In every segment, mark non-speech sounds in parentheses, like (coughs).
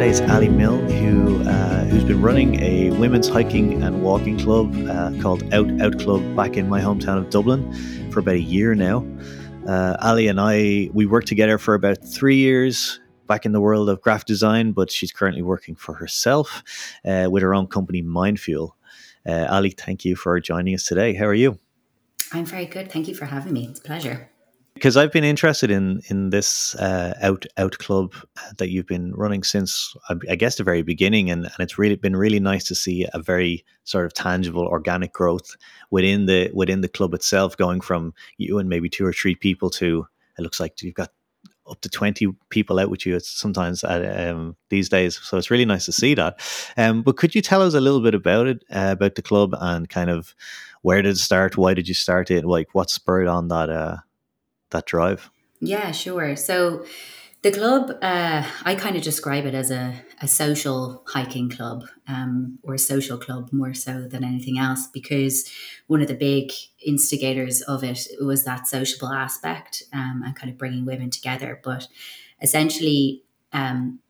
today is Ali Milne, who uh, who's been running a women's hiking and walking club uh, called Out Out Club back in my hometown of Dublin for about a year now. Uh, Ali and I we worked together for about three years back in the world of graphic design, but she's currently working for herself uh, with her own company, Mindfuel. Uh, Ali, thank you for joining us today. How are you? I'm very good. Thank you for having me. It's a pleasure because I've been interested in in this uh, out out club that you've been running since I guess the very beginning, and, and it's really been really nice to see a very sort of tangible organic growth within the within the club itself, going from you and maybe two or three people to it looks like you've got up to 20 people out with you sometimes um, these days. So it's really nice to see that. Um, but could you tell us a little bit about it, uh, about the club and kind of where did it start? Why did you start it? Like what spurred on that, uh, that drive? Yeah, sure. So the club, uh, I kind of describe it as a, a social hiking club um, or a social club more so than anything else because one of the big instigators of it was that sociable aspect um, and kind of bringing women together. But essentially, um,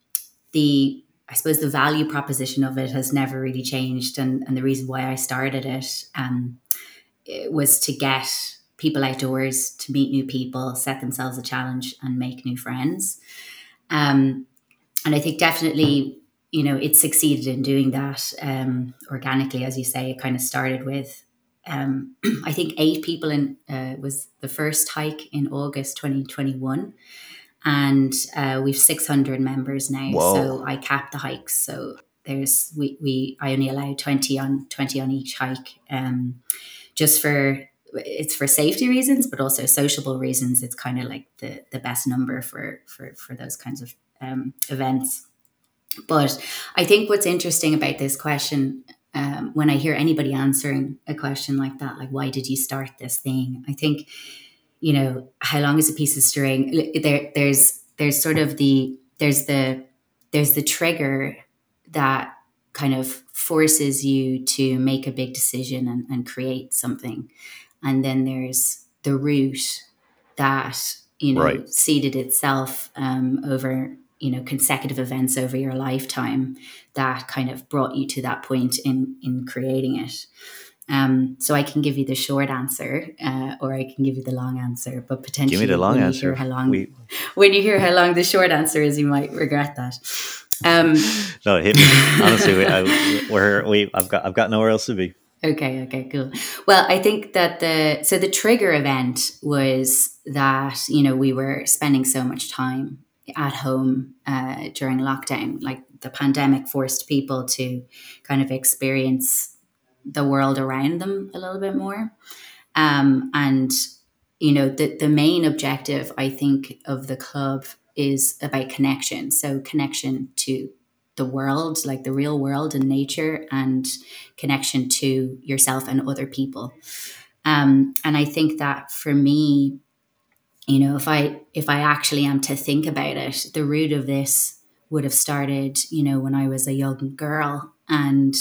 the I suppose the value proposition of it has never really changed, and, and the reason why I started it, um, it was to get people outdoors to meet new people, set themselves a challenge, and make new friends. Um, and I think definitely, you know, it succeeded in doing that um, organically, as you say. It kind of started with, um, (clears throat) I think, eight people in uh, was the first hike in August 2021. And uh, we've 600 members now. Whoa. So I capped the hikes. So there's we, we I only allow 20 on 20 on each hike um, just for it's for safety reasons, but also sociable reasons. It's kind of like the the best number for for for those kinds of um, events. But I think what's interesting about this question, um, when I hear anybody answering a question like that, like why did you start this thing? I think, you know, how long is a piece of string? There, there's there's sort of the there's the there's the trigger that kind of forces you to make a big decision and, and create something and then there's the route that you know right. seeded itself um, over you know consecutive events over your lifetime that kind of brought you to that point in in creating it um, so I can give you the short answer, uh, or I can give you the long answer. But potentially, give me the long when answer. You hear how long, we... when you hear how long the short answer is, you might regret that. Um, (laughs) no, hit me. Honestly, we, I, we're, we, I've got, I've got nowhere else to be. Okay, okay, cool. Well, I think that the so the trigger event was that you know we were spending so much time at home uh, during lockdown. Like the pandemic forced people to kind of experience the world around them a little bit more, um, and you know the the main objective I think of the club is about connection. So connection to the world, like the real world and nature, and connection to yourself and other people. Um, and I think that for me, you know, if I if I actually am to think about it, the root of this would have started, you know, when I was a young girl, and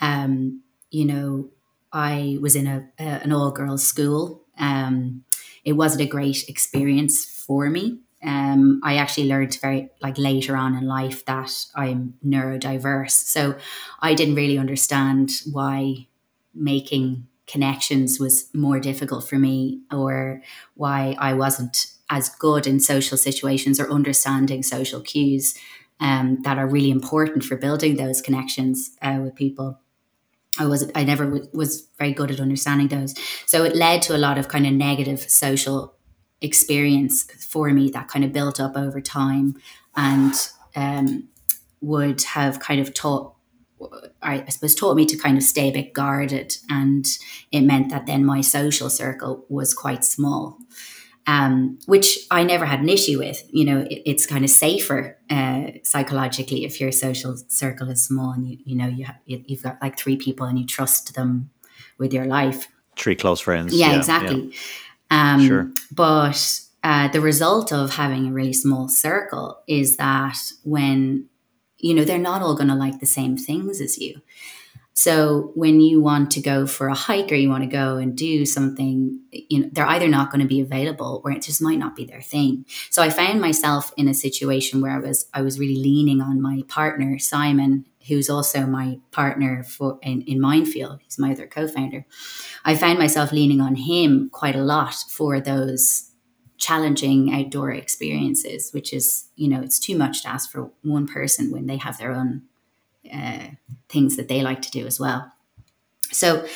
um, you know, I was in a, a an all girls school. Um, it wasn't a great experience for me um, I actually learned very like later on in life that I'm neurodiverse. So I didn't really understand why making connections was more difficult for me or why I wasn't as good in social situations or understanding social cues um, that are really important for building those connections uh, with people. I was I never w- was very good at understanding those, so it led to a lot of kind of negative social experience for me that kind of built up over time and um, would have kind of taught I suppose taught me to kind of stay a bit guarded and it meant that then my social circle was quite small um, which I never had an issue with. You know it, it's kind of safer uh, psychologically if your social circle is small and you, you know you have, you've got like three people and you trust them with your life. Three close friends. Yeah, yeah exactly. yeah. Um, sure. But uh, the result of having a really small circle is that when, you know, they're not all going to like the same things as you. So when you want to go for a hike or you want to go and do something, you know, they're either not going to be available or it just might not be their thing. So I found myself in a situation where I was I was really leaning on my partner, Simon, who's also my partner for in, in Mindfield. He's my other co-founder. I found myself leaning on him quite a lot for those challenging outdoor experiences, which is, you know, it's too much to ask for one person when they have their own uh, things that they like to do as well. So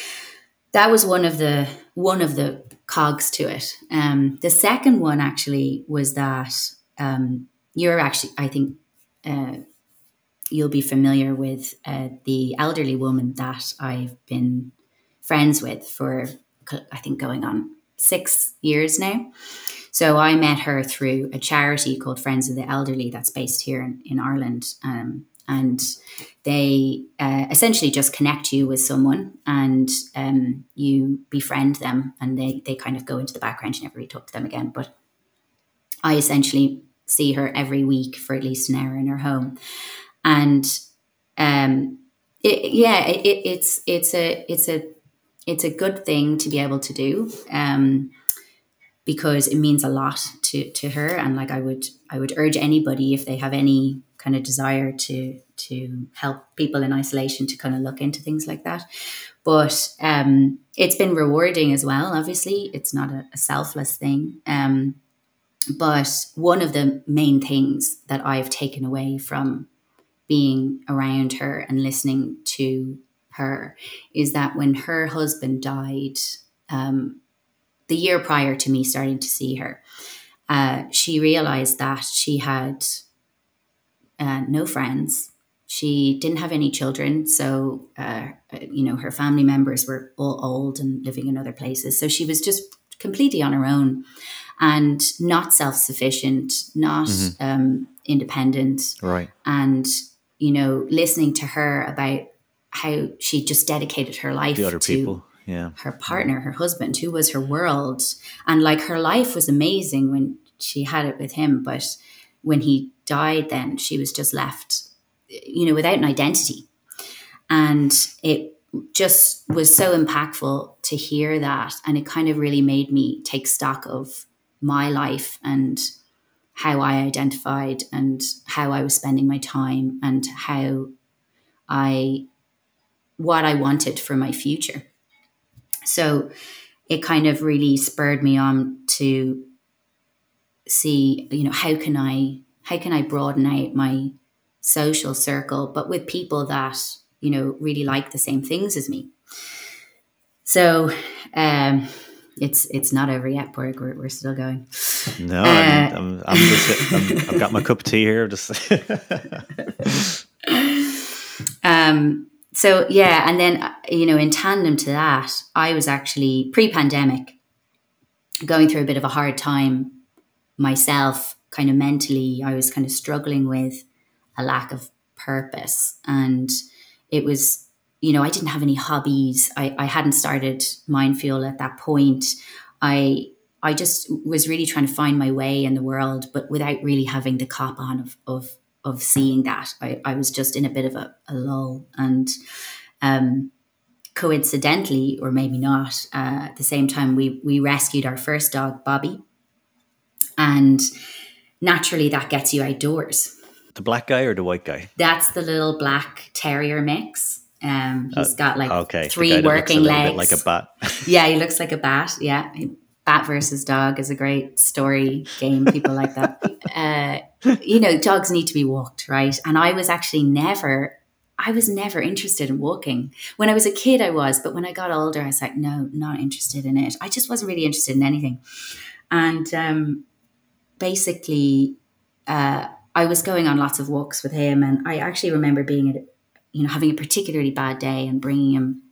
that was one of the one of the cogs to it. Um, the second one actually was that um, you're actually, I think, uh, you'll be familiar with uh, the elderly woman that I've been friends with for, I think, going on six years now. So I met her through a charity called Friends of the Elderly that's based here in, in Ireland. Um, and they uh, essentially just connect you with someone and um, you befriend them and they, they kind of go into the background you never really talk to them again but i essentially see her every week for at least an hour in her home and um, it, yeah it, it's it's a it's a it's a good thing to be able to do um, because it means a lot to to her and like i would i would urge anybody if they have any kind of desire to to help people in isolation to kind of look into things like that. But um, it's been rewarding as well. Obviously, it's not a, a selfless thing. Um, but one of the main things that I've taken away from being around her and listening to her is that when her husband died, um, the year prior to me starting to see her, uh, she realized that she had uh, no friends. She didn't have any children, so uh, uh, you know her family members were all old and living in other places. So she was just completely on her own and not self sufficient, not mm-hmm. um, independent, right? And you know, listening to her about how she just dedicated her life the other to people yeah. her partner, her husband, who was her world. And like her life was amazing when she had it with him. But when he died, then she was just left, you know, without an identity. And it just was so impactful to hear that. And it kind of really made me take stock of my life and how I identified and how I was spending my time and how I, what I wanted for my future. So it kind of really spurred me on to see, you know, how can I how can I broaden out my social circle, but with people that, you know, really like the same things as me. So um it's it's not over yet, Borg. We're, we're still going. No, uh, I'm, I'm, I'm, just i have got my cup of tea here. Just um. So yeah, and then you know, in tandem to that, I was actually pre-pandemic going through a bit of a hard time myself kind of mentally i was kind of struggling with a lack of purpose and it was you know i didn't have any hobbies i, I hadn't started mindfield at that point i i just was really trying to find my way in the world but without really having the cop on of of of seeing that i, I was just in a bit of a, a lull and um coincidentally or maybe not uh, at the same time we we rescued our first dog bobby and naturally that gets you outdoors. The black guy or the white guy? That's the little black terrier mix. Um, he's uh, got like okay. three working legs, like a bat. (laughs) yeah, he looks like a bat. Yeah, bat versus dog is a great story game. People like that. (laughs) Uh, you know, dogs need to be walked, right? And I was actually never. I was never interested in walking. When I was a kid, I was, but when I got older, I was like, no, not interested in it. I just wasn't really interested in anything. And um, basically, uh, I was going on lots of walks with him, and I actually remember being at, you know, having a particularly bad day and bringing him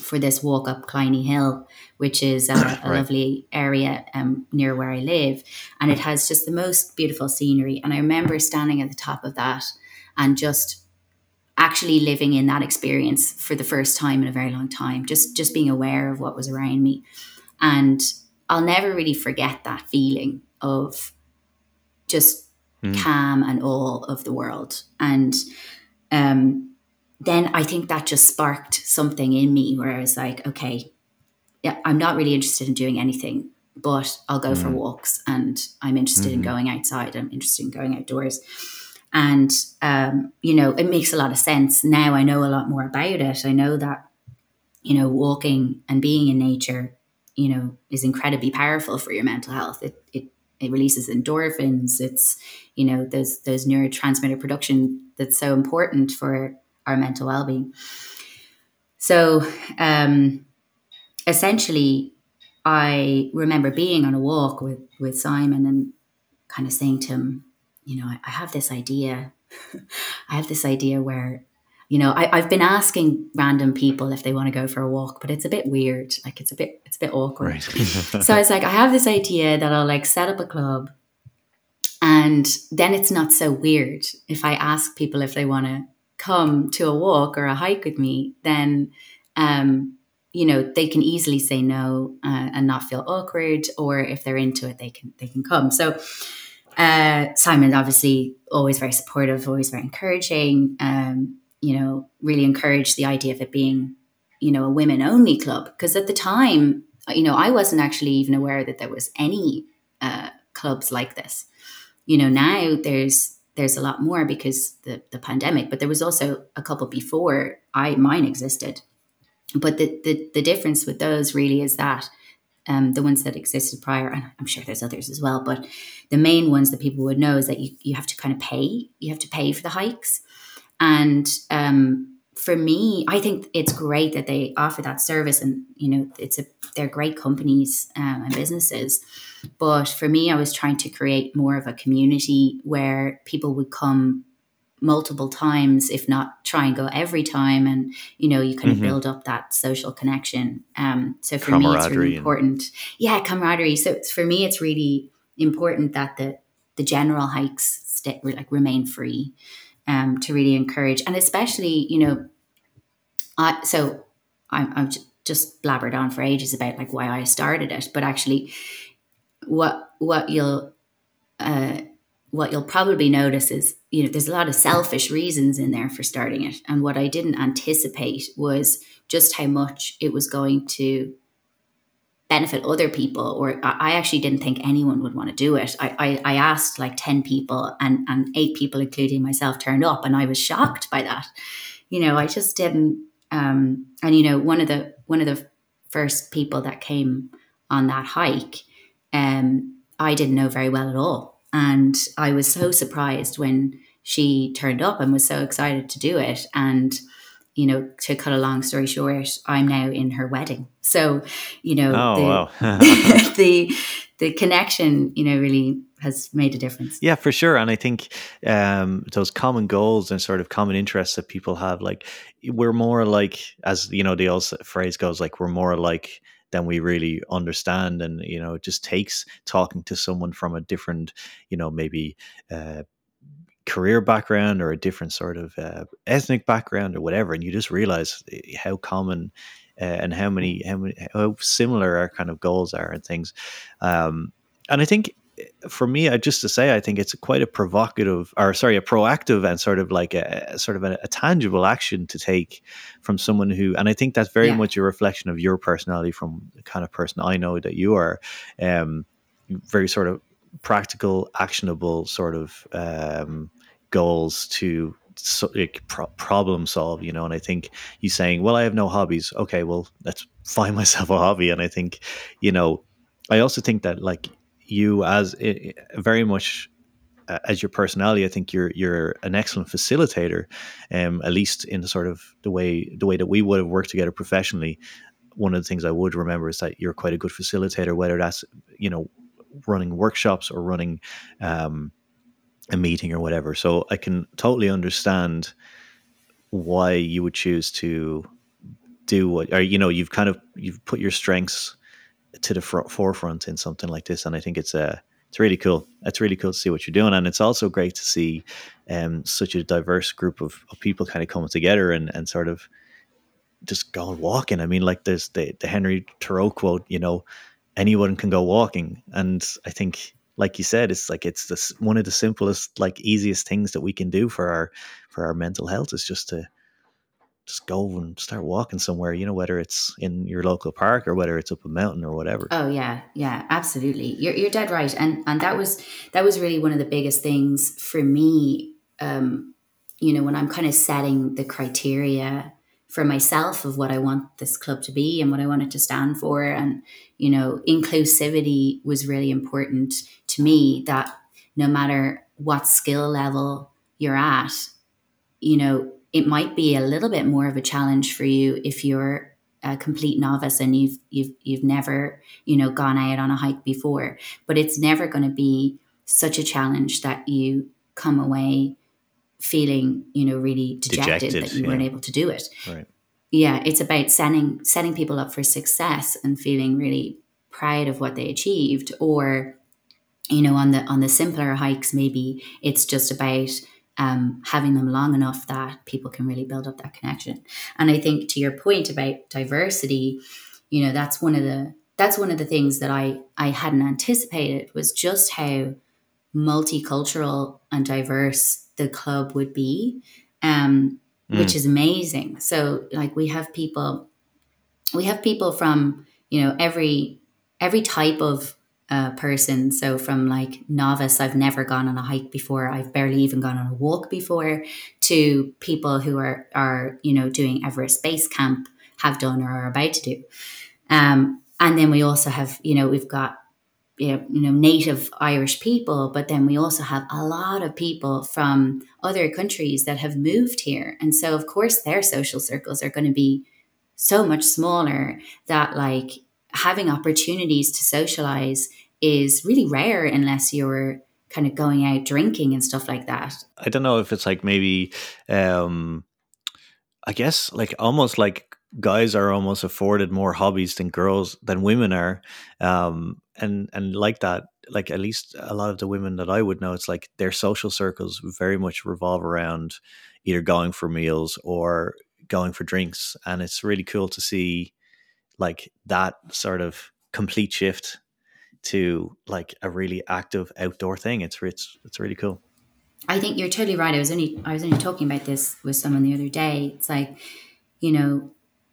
for this walk up Killiney Hill, which is a, (coughs) a lovely area um, near where I live, and it has just the most beautiful scenery. And I remember standing at the top of that and just actually living in that experience for the first time in a very long time, just just being aware of what was around me, and I'll never really forget that feeling of just mm. calm and all of the world. And um, then I think that just sparked something in me where I was like, okay, yeah, I'm not really interested in doing anything, but I'll go mm. for walks and I'm interested mm-hmm. in going outside. I'm interested in going outdoors. And, um, you know, it makes a lot of sense. Now I know a lot more about it. I know that, you know, walking and being in nature, you know, is incredibly powerful for your mental health. It, it, it releases endorphins. It's, you know, those, those neurotransmitter production that's so important for our mental well-being. So, um, essentially, I remember being on a walk with with Simon and kind of saying to him, you know, I, I have this idea. (laughs) I have this idea where, you know, I, I've been asking random people if they want to go for a walk, but it's a bit weird. Like it's a bit it's a bit awkward. Right. (laughs) so I was like, I have this idea that I'll like set up a club and then it's not so weird if I ask people if they want to come to a walk or a hike with me, then um, you know they can easily say no uh, and not feel awkward or if they're into it they can they can come. So uh, simon obviously always very supportive always very encouraging um, you know really encouraged the idea of it being you know a women only club because at the time you know i wasn't actually even aware that there was any uh, clubs like this. You know now there's there's a lot more because the the pandemic but there was also a couple before i mine existed but the, the, the difference with those really is that um, the ones that existed prior, and I'm sure there's others as well, but the main ones that people would know is that you, you have to kind of pay. You have to pay for the hikes. And um, for me, I think it's great that they offer that service, and you know, it's a they're great companies um, and businesses. But for me, I was trying to create more of a community where people would come multiple times, if not try and go every time. And, you know, you kind mm-hmm. of build up that social connection. Um, so for me, it's really important. Yeah, camaraderie. So for me, it's really important that the, the general hikes stay, like remain free um, to really encourage. And especially, you know, I, so I'm, I'm just blabbered on for ages about like why I started it, but actually what, what you'll, uh, what you'll probably notice is you know there's a lot of selfish reasons in there for starting it and what i didn't anticipate was just how much it was going to benefit other people or i actually didn't think anyone would want to do it. I, I, I asked like 10 people and, and eight people including myself turned up and i was shocked by that. You know i just didn't um, and you know one of the one of the first people that came on that hike um, i didn't know very well at all. And I was so surprised when she turned up and was so excited to do it. And, you know, to cut a long story short, I'm now in her wedding. So, you know, oh, the, wow. (laughs) (laughs) the, the connection, you know, really has made a difference. Yeah, for sure. And I think um, those common goals and sort of common interests that people have, like we're more like, as you know, the old phrase goes, like we're more like than we really understand. And, you know, it just takes talking to someone from a different, you know, maybe uh, career background or a different sort of uh, ethnic background or whatever. And you just realize eh, how common uh, and how many, how many, how similar our kind of goals are and things. Um, and I think for me, I just to say, I think it's quite a provocative, or sorry, a proactive and sort of like a, a sort of a, a, tangible action to take from someone who, and I think that's very yeah. much a reflection of your personality from the kind of person I know that you are. Um, very sort of practical, actionable sort of um, goals to so, like, pro- problem solve, you know. And I think you saying, "Well, I have no hobbies." Okay, well, let's (laughs) find myself a hobby. And I think, you know, I also think that like you as very much as your personality, I think you're you're an excellent facilitator, um, at least in the sort of the way the way that we would have worked together professionally. One of the things I would remember is that you're quite a good facilitator, whether that's you know running workshops or running um, a meeting or whatever. So I can totally understand why you would choose to do what, or you know, you've kind of you've put your strengths to the fr- forefront in something like this, and I think it's a uh, it's really cool. It's really cool to see what you're doing, and it's also great to see um, such a diverse group of, of people kind of coming together and, and sort of just going walking. I mean, like there's the, the Henry Thoreau quote, you know, anyone can go walking, and I think, like you said, it's like it's this one of the simplest, like easiest things that we can do for our for our mental health is just to just go and start walking somewhere. You know, whether it's in your local park or whether it's up a mountain or whatever. Oh yeah, yeah, absolutely. You're you're dead right, and and that was that was really one of the biggest things for me. Um, you know, when I'm kind of setting the criteria for myself of what I want this club to be and what I want it to stand for, and you know, inclusivity was really important to me. That no matter what skill level you're at, you know, it might be a little bit more of a challenge for you if you're a complete novice and you've you've you've never you know gone out on a hike before but it's never going to be such a challenge that you come away feeling you know really dejected, dejected that you yeah. weren't able to do it right yeah it's about setting setting people up for success and feeling really proud of what they achieved or you know on the on the simpler hikes maybe it's just about um, having them long enough that people can really build up that connection. And I think to your point about diversity, you know, that's one of the that's one of the things that I I hadn't anticipated was just how multicultural and diverse the club would be, um, mm. which is amazing. So like we have people, we have people from you know every every type of uh, person. So from like novice, I've never gone on a hike before. I've barely even gone on a walk before. To people who are are you know doing Everest Base Camp, have done or are about to do. Um, and then we also have you know we've got you know, you know native Irish people, but then we also have a lot of people from other countries that have moved here, and so of course their social circles are going to be so much smaller that like having opportunities to socialize is really rare unless you're kind of going out drinking and stuff like that. I don't know if it's like maybe um I guess like almost like guys are almost afforded more hobbies than girls than women are. Um and and like that like at least a lot of the women that I would know it's like their social circles very much revolve around either going for meals or going for drinks and it's really cool to see like that sort of complete shift to like a really active outdoor thing. It's it's it's really cool. I think you're totally right. I was only I was only talking about this with someone the other day. It's like, you know,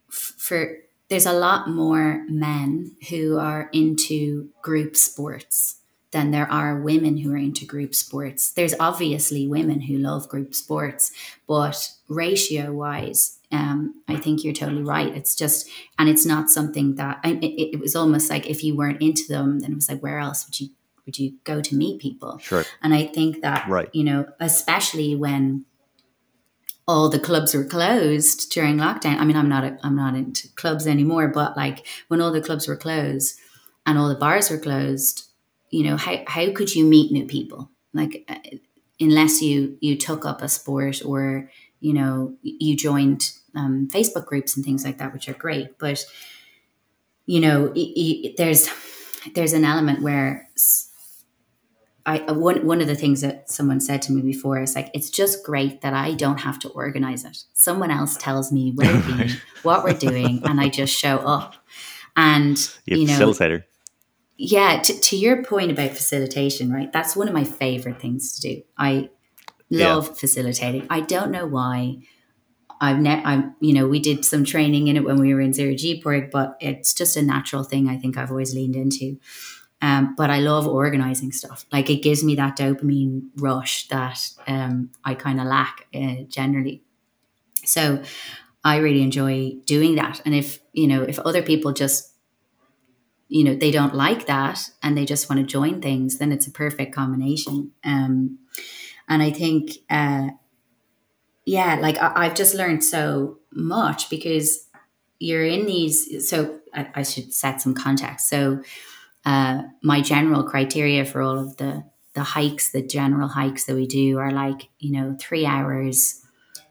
for there's a lot more men who are into group sports than there are women who are into group sports. There's obviously women who love group sports, but ratio wise, um, I think you're totally right. It's just, and it's not something that I, it, it, was almost like if you weren't into them, then it was like, where else would you would you go to meet people? Sure. And I think that, right. you know, especially when all the clubs were closed during lockdown. I mean, I'm not a, I'm not into clubs anymore, but like when all the clubs were closed and all the bars were closed, you know, how how could you meet new people? Like uh, unless you you took up a sport or you know you joined um, Facebook groups and things like that, which are great. But you know, it, it, there's there's an element where I uh, one one of the things that someone said to me before is like it's just great that I don't have to organize it. Someone else tells me where to be, what we're doing, and I just show up. And you, you know, facilitator. Yeah, to, to your point about facilitation, right? That's one of my favorite things to do. I love yeah. facilitating. I don't know why. I've ne- I'm you know we did some training in it when we were in Zero G Porg, but it's just a natural thing I think I've always leaned into. Um, but I love organizing stuff. Like it gives me that dopamine rush that um, I kind of lack uh, generally. So I really enjoy doing that. And if you know if other people just you know they don't like that and they just want to join things, then it's a perfect combination. Um, and I think. Uh, yeah, like I, have just learned so much because you're in these. So I, I should set some context. So uh, my general criteria for all of the the hikes, the general hikes that we do, are like you know three hours.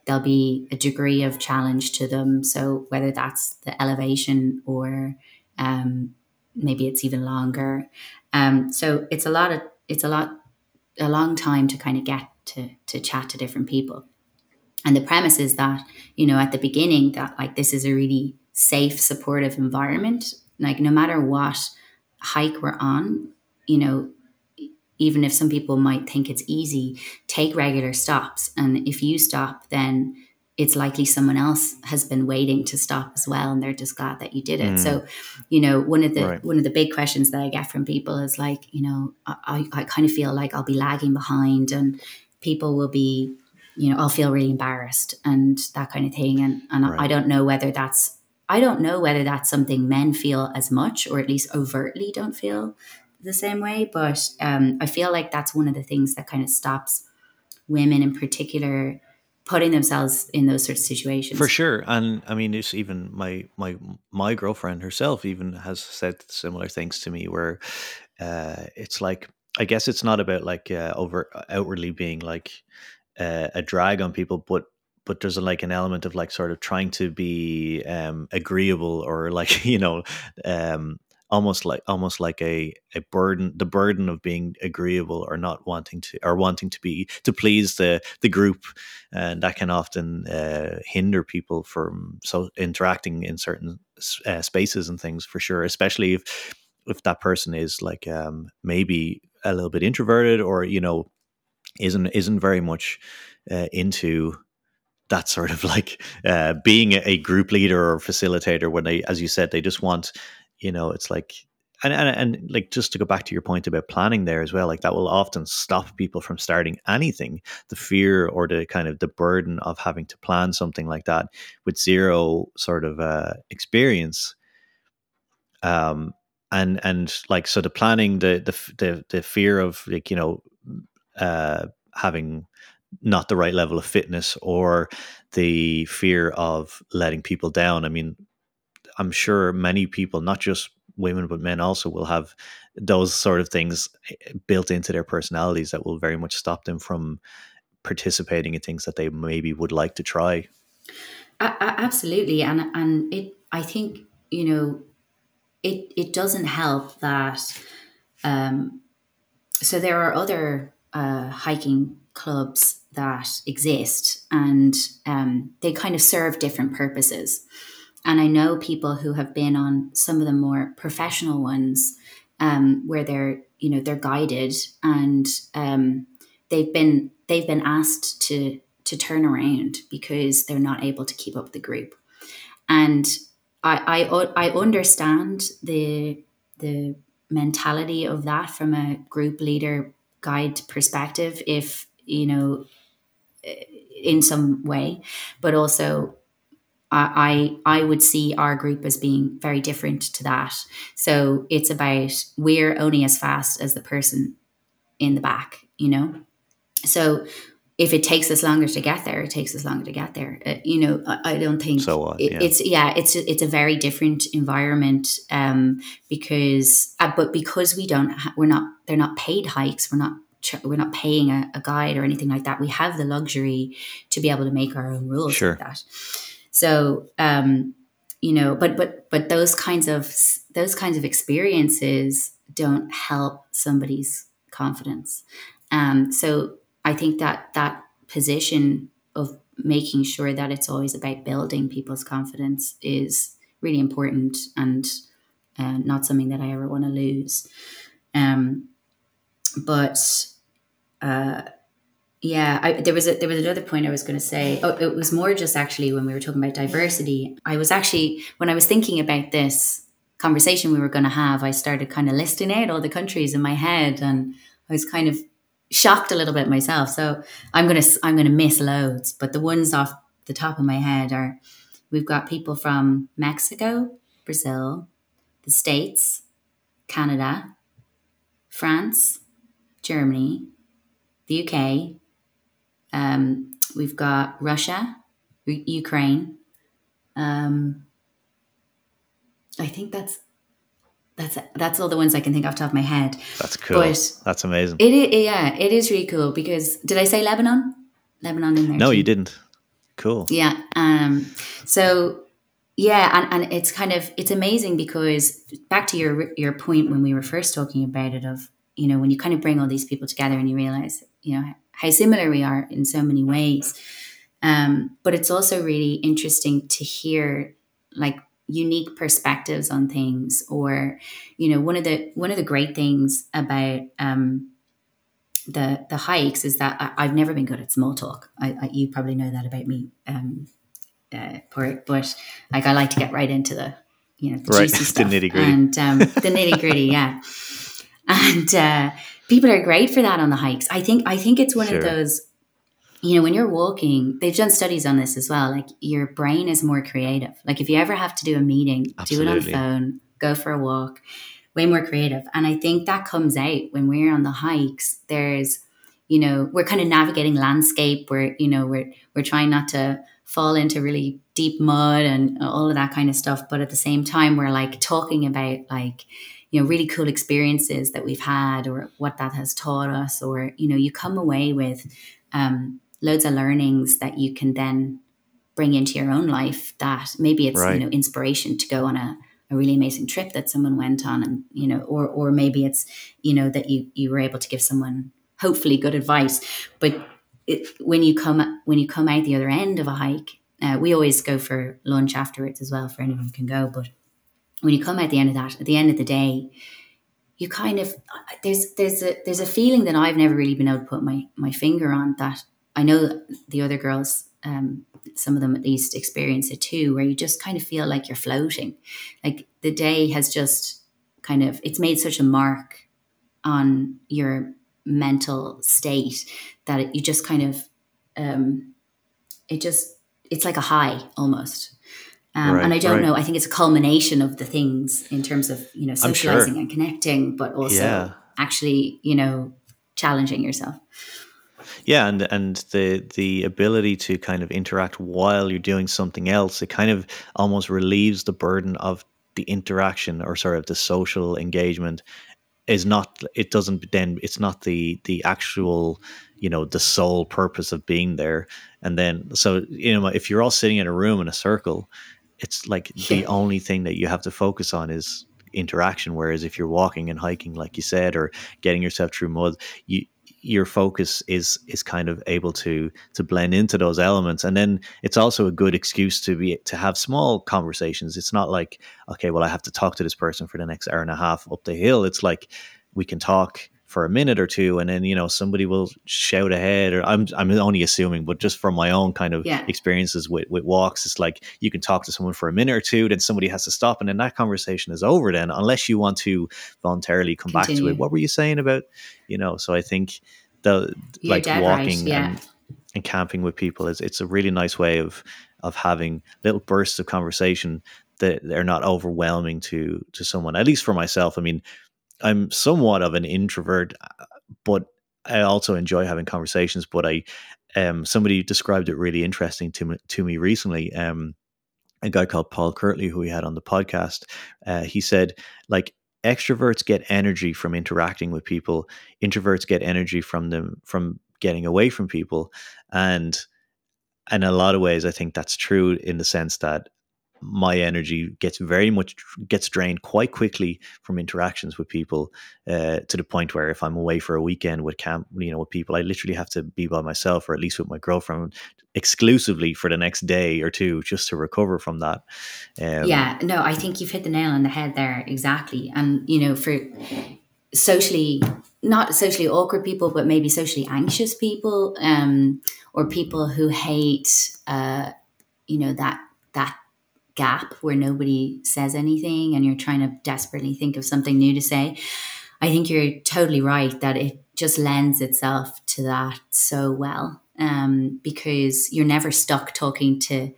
There'll be a degree of challenge to them. So whether that's the elevation or um, maybe it's even longer. Um, so it's a lot of it's a lot a long time to kind of get to to chat to different people. And the premise is that, you know, at the beginning, that like this is a really safe, supportive environment. Like, no matter what hike we're on, you know, even if some people might think it's easy, take regular stops. And if you stop, then it's likely someone else has been waiting to stop as well and they're just glad that you did it Mm. so you know one of the Right. one of the big questions that i get from people is like you know I, I kind of feel like i'll be lagging behind and people will be you know i'll feel really embarrassed and that kind of thing and and I, I don't know whether that's i don't know whether that's something men feel as much or at least overtly don't feel the same way but um, i feel like that's one of the things that kind of stops women in particular putting themselves in those sort of situations. For sure, and I mean, it's even my my my girlfriend herself even has said similar things to me, where uh, it's like I guess it's not about like uh, over outwardly being like uh, a drag on people, but but there's a, like an element of like sort of trying to be um, agreeable or like (laughs) you know um, almost like almost like a, a burden the burden of being agreeable or not wanting to or wanting to be to please the the group. And that can often uh, hinder people from so interacting in certain uh, spaces and things for sure especially if if that person is like um, maybe a little bit introverted or you know isn't isn't very much uh, into that sort of (laughs) like uh, being a, a group leader or facilitator when they as you said they just want you know it's like and, and and like just to go back to your point about planning there as well like that will often stop people from starting anything. The fear or the kind of the burden of having to plan something like that with zero sort of uh, experience um and and like so the planning the the the, the fear of like you know uh having not the right level of fitness or the fear of letting people down. I mean i'm sure many people not just women but men also will have those sort of things eh, built into their personalities that will very much stop them from participating in things that they maybe would like to try a- absolutely, and and it. I think you know, it it doesn't help that. Um, so there are other uh, hiking clubs that exist, and um, they kind of serve different purposes. And I know people who have been on some of the more professional ones, um, where they're you know they're guided and um, they've been they've been asked to to turn around because they're not able to keep up the group. And I I, I understand the the mentality of that from a group leader guide perspective if you know in some way but also I, I would see our group as being very different to that. So it's about we're only as fast as the person in the back, you know. So if it takes us longer to get there, it takes us longer to get there. Uh, you know, I, I don't think So what, it- it's yeah, it's it's a very different environment um, because uh, but because we don't ha- we're not they're not paid hikes, we're not we're not paying a, a guide or anything like that. We have the luxury to be able to make our own rules Sure. like that. So um, you know, but but but those kinds of those kinds of experiences don't help somebody's confidence. Um, so I think that that position of making sure that it's always about building people's confidence is really important and uh, not something that I ever want to lose. Um, but uh, yeah, I, there was a, there was another point I was going to say. Oh, it was more just actually when we were talking about diversity. I was actually when I was thinking about this conversation we were going to have, I started kind of listing out all the countries in my head, and I was kind of shocked a little bit myself. So I'm gonna I'm gonna miss loads, but the ones off the top of my head are we've got people from Mexico, Brazil, the States, Canada, France, Germany, the UK. Um, we've got Russia, U- Ukraine. Um, I think that's that's that's all the ones I can think off the top of my head. that's cool But- that's amazing It is, yeah, it is really cool because did I say Lebanon? Lebanon in there? no too? you didn't cool Yeah. Um, so yeah, and, and it's kind of it's amazing because back to your your point when we were first talking about it of you know when you kind of bring all these people together and you realize you know how similar we are in so many ways. Um, but it's also really interesting to hear like unique perspectives on things or you know one of the one of the great things about um, the the hikes is that I, have never been good at small talk. I, I, you probably know that about me, um, uh, but like I like to get right into the you know the right. juicy (laughs) stuff the nitty gritty and um, the nitty gritty, yeah. (laughs) And uh, people are great for that on the hikes. I think I think it's one sure. of those. You know, when you're walking, they've done studies on this as well. Like your brain is more creative. Like if you ever have to do a meeting, Absolutely. do it on the phone, go for a walk way more creative. And I think that comes out when we're on the hikes. There's, you know, we're kind of navigating landscape. We're, you know, we're we're trying not to fall into really deep mud and all of that kind of stuff. But at the same time, we're like talking about like, you know, really cool experiences that we've had or what that has taught us. Or, you know, you come away with um, loads of learnings that you can then bring into your own life that maybe it's, right. you know, inspiration to go on a a really amazing trip that someone went on and you know or or maybe it's you know that you you were able to give someone hopefully good advice but it, when you come when you come out the other end of a hike uh, we always go for lunch afterwards as well for anyone who can go but when you come out the end of that at the end of the day you kind of there's there's a there's a feeling that I've never really been able to put my my finger on that I know the other girls um, some of them at least experience it too, where you just kind of feel like you're floating. Like the day has just kind of, it's made such a mark on your mental state that it, you just kind of, um, it just, it's like a high almost. Um, right, and I don't right. know. I think it's a culmination of the things in terms of you know socializing sure. and connecting, but also yeah. actually you know challenging yourself. Yeah, and and the the ability to kind of interact while you're doing something else, it kind of almost relieves the burden of the interaction or sort of the social engagement is not it doesn't then it's not the the actual you know the sole purpose of being there and then so you know if you're all sitting in a room in a circle it's like yeah. the only thing that you have to focus on is interaction whereas if you're walking and hiking like you said or getting yourself through mud you your focus is is kind of able to to blend into those elements. And then it's also a good excuse to be to have small conversations. It's not like okay well i have to talk to this person for the next hour and a half up the hill. It's like we can talk for a minute or two and then you know somebody will shout ahead or I'm I'm only assuming but just from my own kind of yeah. experiences with, with walks it's like you can talk to someone for a minute or two then somebody has to stop and then that conversation is over then unless you want to voluntarily come Continue. back to it what were you saying about you know so I think the You're like walking right, yeah. and, and camping with people is it's a really nice way of of having little bursts of conversation that they're not overwhelming to to someone at least for myself I mean I'm somewhat of an introvert, but I also enjoy having conversations. But I, um, somebody described it really interesting to me, to me recently. Um, a guy called Paul Kirtley, who we had on the podcast, uh, he said like extroverts get energy from interacting with people, introverts get energy from them from getting away from people, and in a lot of ways, I think that's true in the sense that my energy gets very much gets drained quite quickly from interactions with people uh, to the point where if I'm away for a weekend with camp, you know, with people, I literally have to be by myself or at least with my girlfriend exclusively for the next day or two just to recover from that. Um, yeah, no, I think you've hit the nail on the head there exactly. And you know, for socially not socially awkward people, but maybe socially anxious people, um, or people who hate, uh, you know, that that gap where nobody says anything and you're trying to desperately think of something new to say. I think you're totally right that it just lends itself to that so well um, because you're never stuck talking to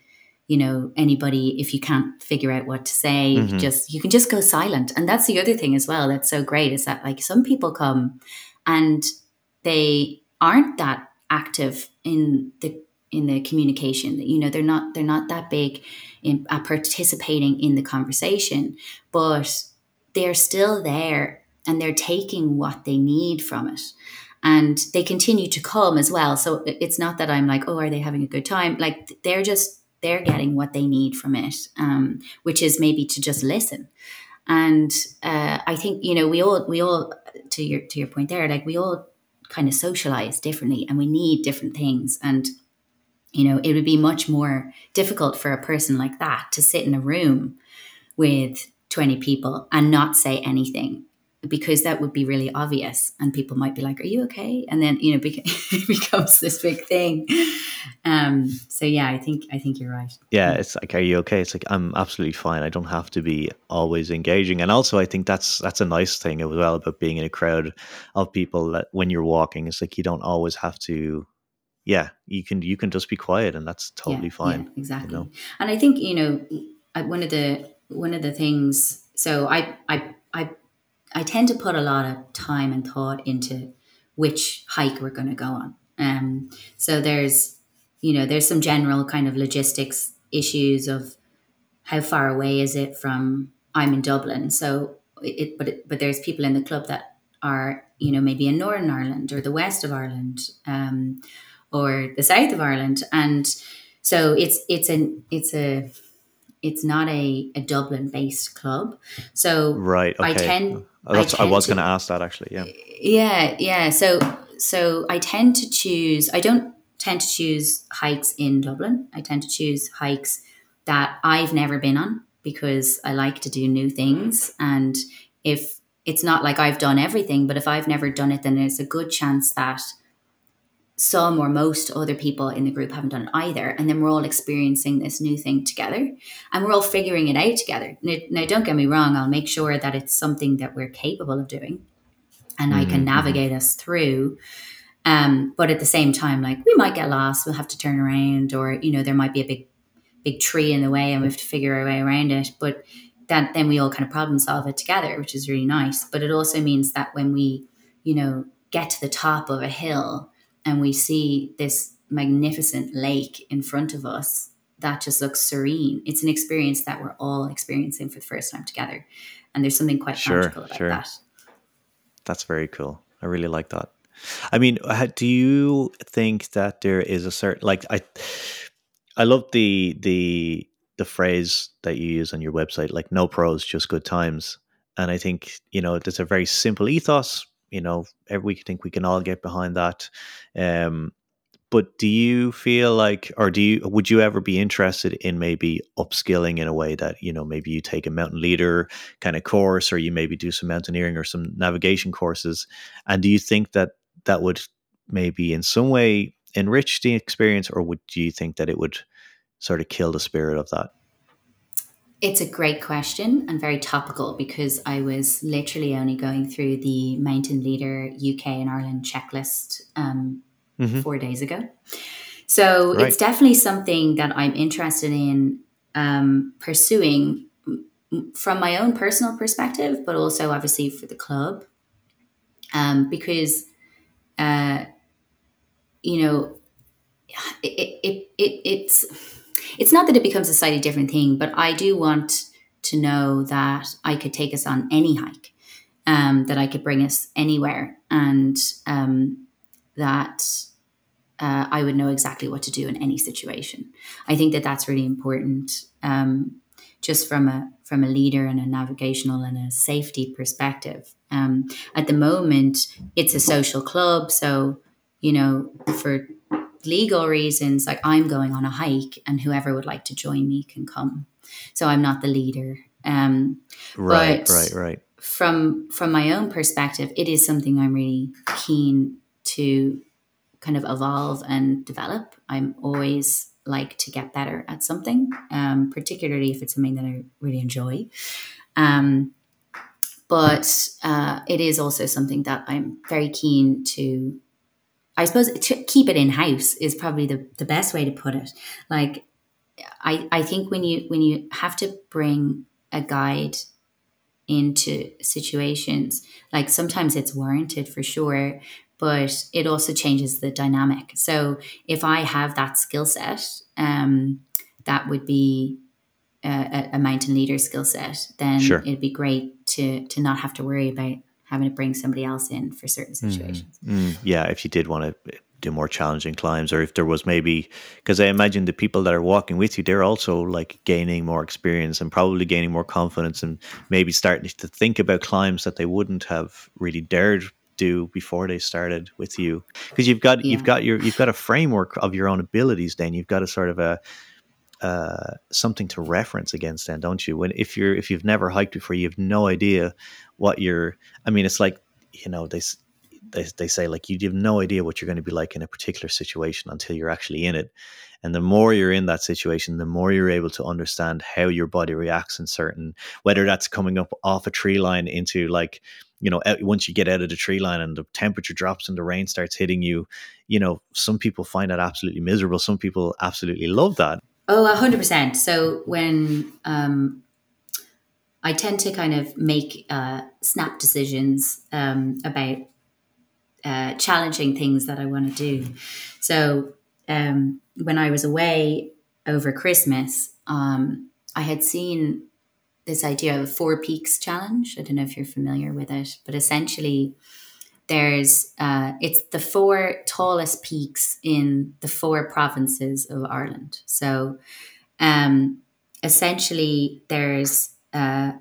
you know anybody if you can't figure out what to say mm-hmm. you just you can just go silent and that's the other thing as well that's so great is that like some people come and they aren't that active in the in the communication you know they're not they're not that big in uh, participating in the conversation but they're still there and they're taking what they need from it. And they continue to come as well. So it's not that i'm like oh are they having a good time? Like they're just they're getting what they need from it um, which is maybe to just listen. And uh, i think you know we all we all to your to your point there like we all kind of socialize differently and we need different things. And you know, it would be much more difficult for a person like that to sit in a room with 20 people and not say anything because that would be really obvious and people might be like are you okay? And then you know (laughs) it becomes this big thing. Um so yeah i think i think you're right. Yeah it's like are you okay? It's like i'm absolutely fine. I don't have to be always engaging. And also i think that's that's a nice thing as well about being in a crowd of people that when you're walking it's like you don't always have to yeah you can you can just be quiet and that's totally yeah, fine yeah, exactly you know? and i think you know one of the one of the things so i i i I tend to put a lot of time and thought into which hike we're going to go on. Um, so there's, you know, there's some general kind of logistics issues of how far away is it from. I'm in Dublin, so it, but it, but there's people in the club that are, you know, maybe in Northern Ireland or the west of Ireland, um, or the south of Ireland, and so it's it's an it's a it's not a, a Dublin based club. So right, okay. Oh, I tend I, I was going to ask that actually. Yeah. Yeah, yeah. So so I tend to choose. I don't tend to choose hikes in Dublin. I tend to choose hikes that I've never been on because I like to do new things. And if it's not like I've done everything, but if I've never done it, then there's a good chance that some or most other people in the group haven't done it either. And then we're all experiencing this new thing together and we're all figuring it out together. Now, now don't get me wrong, I'll make sure that it's something that we're capable of doing and mm-hmm. I can mm-hmm. navigate us through. Um, but at the same time, like we might get lost, we'll have to turn around, or you know, there might be a big, big tree in the way and we have to figure our way around it. But that then we all kind of problem solve it together, which is really nice. But it also means that when we, you know, get to the top of a hill, and we see this magnificent lake in front of us that just looks serene. It's an experience that we're all experiencing for the first time together. And there's something quite sure, magical about sure. that. That's very cool. I really like that. I mean, do you think that there is a certain like I I love the the the phrase that you use on your website like no pros just good times. And I think, you know, there's a very simple ethos you know, we think we can all get behind that. Um, but do you feel like, or do you, would you ever be interested in maybe upskilling in a way that, you know, maybe you take a mountain leader kind of course, or you maybe do some mountaineering or some navigation courses? And do you think that that would maybe in some way enrich the experience, or would do you think that it would sort of kill the spirit of that? It's a great question and very topical because I was literally only going through the Mountain Leader UK and Ireland checklist um, mm-hmm. four days ago. So right. it's definitely something that I'm interested in um, pursuing from my own personal perspective, but also obviously for the club. Um, because, uh, you know, it, it, it, it's it's not that it becomes a slightly different thing, but I do want to know that I could take us on any hike, um, that I could bring us anywhere, and um, that uh, I would know exactly what to do in any situation. I think that that's really important, um, just from a from a leader and a navigational and a safety perspective. Um, at the moment, it's a social club, so you know, for legal reasons, like I'm going on a hike and whoever would like to join me can come. So I'm not the leader. Um, right, right, right. From from my own perspective, it is something I'm really keen to kind of evolve and develop. I'm always like to get better at something, um, particularly if it's something that I really enjoy. Um, but uh, it is also something that I'm very keen to I suppose to keep it in house is probably the, the best way to put it. Like I, I think when you when you have to bring a guide into situations, like sometimes it's warranted for sure, but it also changes the dynamic. So if I have that skill set, um, that would be a, a mountain leader skill set, then sure. it'd be great to to not have to worry about having to bring somebody else in for certain mm-hmm. situations. Mm, mm, yeah, if you did want to do more challenging climbs, or if there was maybe, because I imagine the people that are walking with you, they're also like gaining more experience and probably gaining more confidence, and maybe starting to think about climbs that they wouldn't have really dared do before they started with you because you've got yeah. you've got your you've got a framework of your own abilities then you've got a sort of a uh, something to reference against, then, don't you? When if you're if you've never hiked before, you have no idea what you're. I mean, it's like you know they they, they say like you have no idea what you're going to be like in a particular situation until you're actually in it and the more you're in that situation the more you're able to understand how your body reacts in certain whether that's coming up off a tree line into like you know once you get out of the tree line and the temperature drops and the rain starts hitting you you know some people find that absolutely miserable some people absolutely love that oh 100% so when um I tend to kind of make uh, snap decisions um, about uh, challenging things that I want to do. So um, when I was away over Christmas, um, I had seen this idea of a Four Peaks challenge. I don't know if you're familiar with it, but essentially, there's uh, it's the four tallest peaks in the four provinces of Ireland. So, um, essentially, there's uh,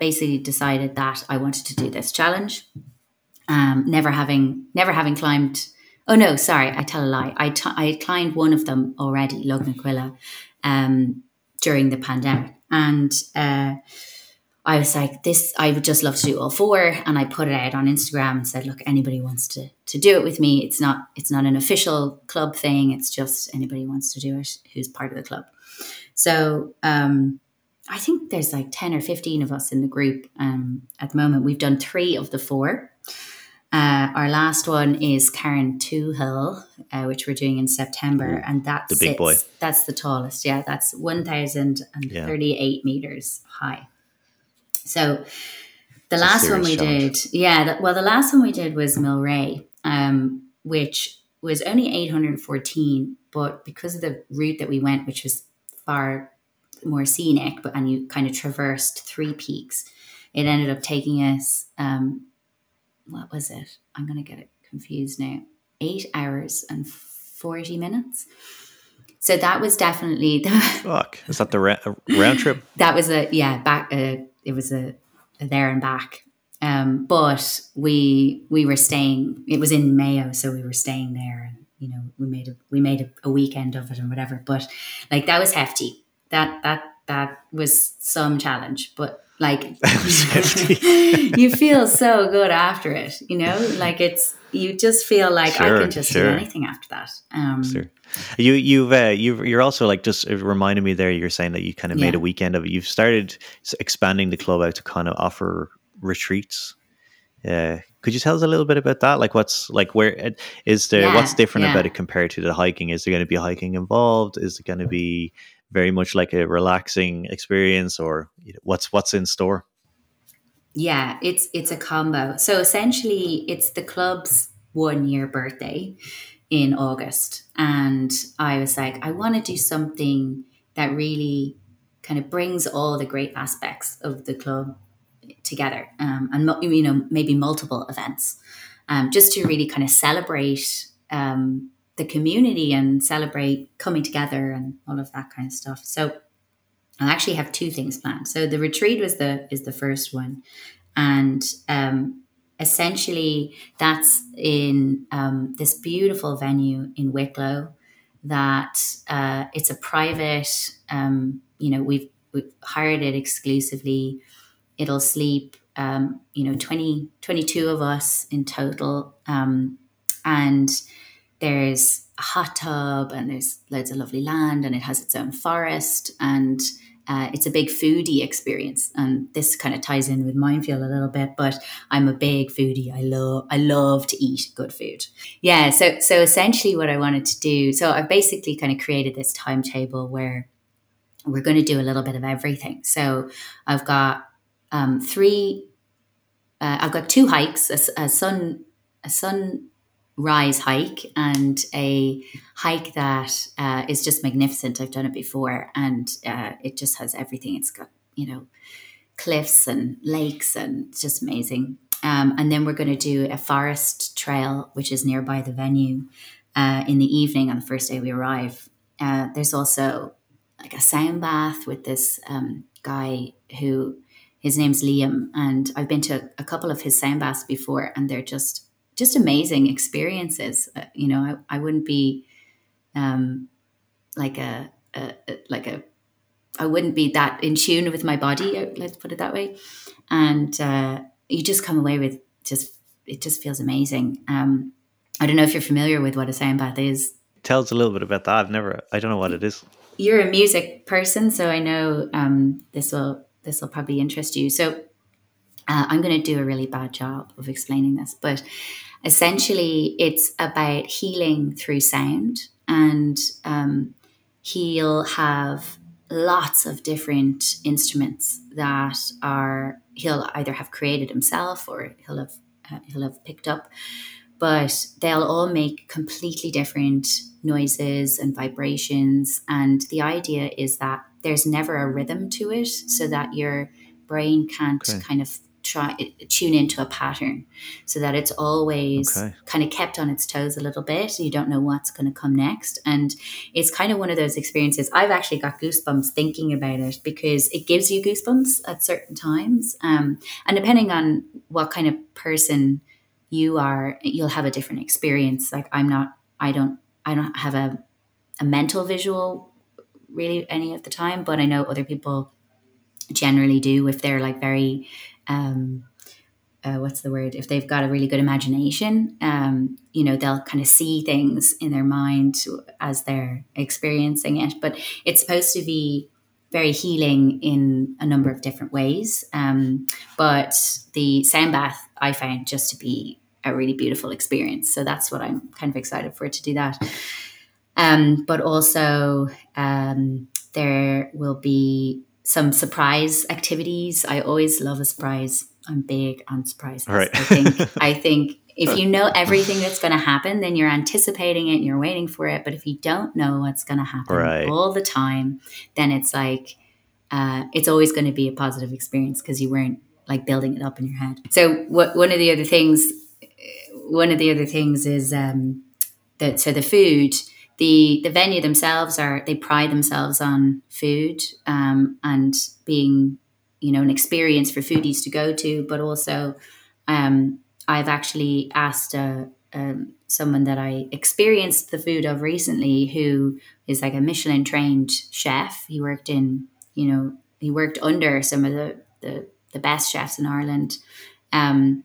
basically decided that I wanted to do this challenge um, never having never having climbed. Oh no, sorry, I tell a lie. I, t- I climbed one of them already, Lugnaquilla, um, during the pandemic, and uh, I was like, this. I would just love to do all four, and I put it out on Instagram and said, look, anybody wants to to do it with me. It's not it's not an official club thing. It's just anybody wants to do it who's part of the club. So. Um, I think there's like 10 or 15 of us in the group um, at the moment. We've done three of the four. Uh, our last one is Carrauntoohil, uh, which we're doing in September, and that's the big boy. That's the tallest. Yeah, that's one thousand and thirty-eight yeah. meters high. So the last one we did, yeah, the, well, the last one we did was Mweelrea, um, which was only eight hundred and fourteen, but because of the route that we went, which was far more scenic, but and you kind of traversed three peaks, it ended up taking us. Um, what was it? I'm going to get it confused now. Eight hours and 40 minutes. So that was definitely the. (laughs) Fuck. Is that the ra- round trip? that was a, yeah, back, uh, it was a, a there and back. Um, but we we were staying. It was in Mayo, so we were staying there, and you know we made a we made a, a weekend of it and whatever. But like that was hefty. That that that was some challenge. But like (laughs) (laughs) you feel so good after it, you know, like it's you just feel like sure, I can just sure. do anything after that. Um, sure. You you've uh, you you're also like just reminded me there. You're saying that you kind of yeah. made a weekend of it. You've started expanding the club out to kind of offer retreats. Yeah, uh, could you tell us a little bit about that? Like, what's like where is there? Yeah, what's different yeah. about it compared to the hiking? Is there going to be hiking involved? Is it going to be very much like a relaxing experience, or you know, what's what's in store? Yeah, it's it's a combo. So essentially, it's the club's one year birthday in August, and I was like, I want to do something that really kind of brings all the great aspects of the club together, um, and you know maybe multiple events, um, just to really kind of celebrate um, the community and celebrate coming together and all of that kind of stuff. So I actually have two things planned. So the retreat was the is the first one, and um, essentially that's in um, this beautiful venue in Wicklow. That uh, it's a private. Um, you know, we've we've hired it exclusively. It'll sleep. Um, you know, 20, 22 of us in total, um, and there's a hot tub and there's loads of lovely land and it has its own forest and uh, it's a big foodie experience. And this kind of ties in with Mindfuel a little bit but i'm a big foodie. I love i love to eat good food. Yeah so so essentially what i wanted to do so I've basically kind of created this timetable where we're going to do a little bit of everything. So i've got um, three uh, i've got two hikes a, a sun a sun rise hike and a hike that uh, is just magnificent. I've done it before and uh, it just has everything. It's got, you know, cliffs and lakes and it's just amazing. Um, and then we're going to do a forest trail, which is nearby the venue uh, in the evening on the first day we arrive. Uh, there's also like a sound bath with this um, guy who his name's Liam, and I've been to a couple of his sound baths before, and they're just just amazing experiences. Uh, you know, I, I wouldn't be, um, like a, a, a like a I wouldn't be that in tune with my body. Uh, let's put it that way. And uh, you just come away with just it just feels amazing. Um, I don't know if you're familiar with what a sound bath is. Tell us a little bit about that. I've never. I don't know what it is. You're a music person, so I know um, this will this will probably interest you. So uh, I'm going to do a really bad job of explaining this, but essentially, it's about healing through sound, and um, he'll have lots of different instruments that are he'll either have created himself or he'll have uh, he'll have picked up but they'll all make completely different noises and vibrations and the idea is that there's never a rhythm to it so that your brain can't okay. kind of try tune into a pattern so that it's always okay. kind of kept on its toes a little bit you don't know what's going to come next and it's kind of one of those experiences i've actually got goosebumps thinking about it because it gives you goosebumps at certain times um, and depending on what kind of person you are you'll have a different experience like i'm not i don't i don't have a, a mental visual really any of the time but i know other people generally do if they're like very um, uh, what's the word? If they've got a really good imagination, um, you know, they'll kind of see things in their mind as they're experiencing it. But it's supposed to be very healing in a number of different ways. Um, but the sound bath I found just to be a really beautiful experience. So that's what I'm kind of excited for to do that. Um, but also, um, there will be some surprise activities. I always love a surprise. I'm big on surprises. Right. I think (laughs) I think if you know everything that's going to happen, then you're anticipating it and you're waiting for it. But if you don't know what's going to happen right. all the time, then it's like uh, it's always going to be a positive experience because you weren't like building it up in your head. So what one of the other things, one of the other things is um, that so the food the the venue themselves are they pride themselves on food um, and being you know an experience for foodies to go to, but also um, I've actually asked a, someone that I experienced the food of recently, who is like a Michelin trained chef. He worked in you know he worked under some of the the, the best chefs in Ireland. Um,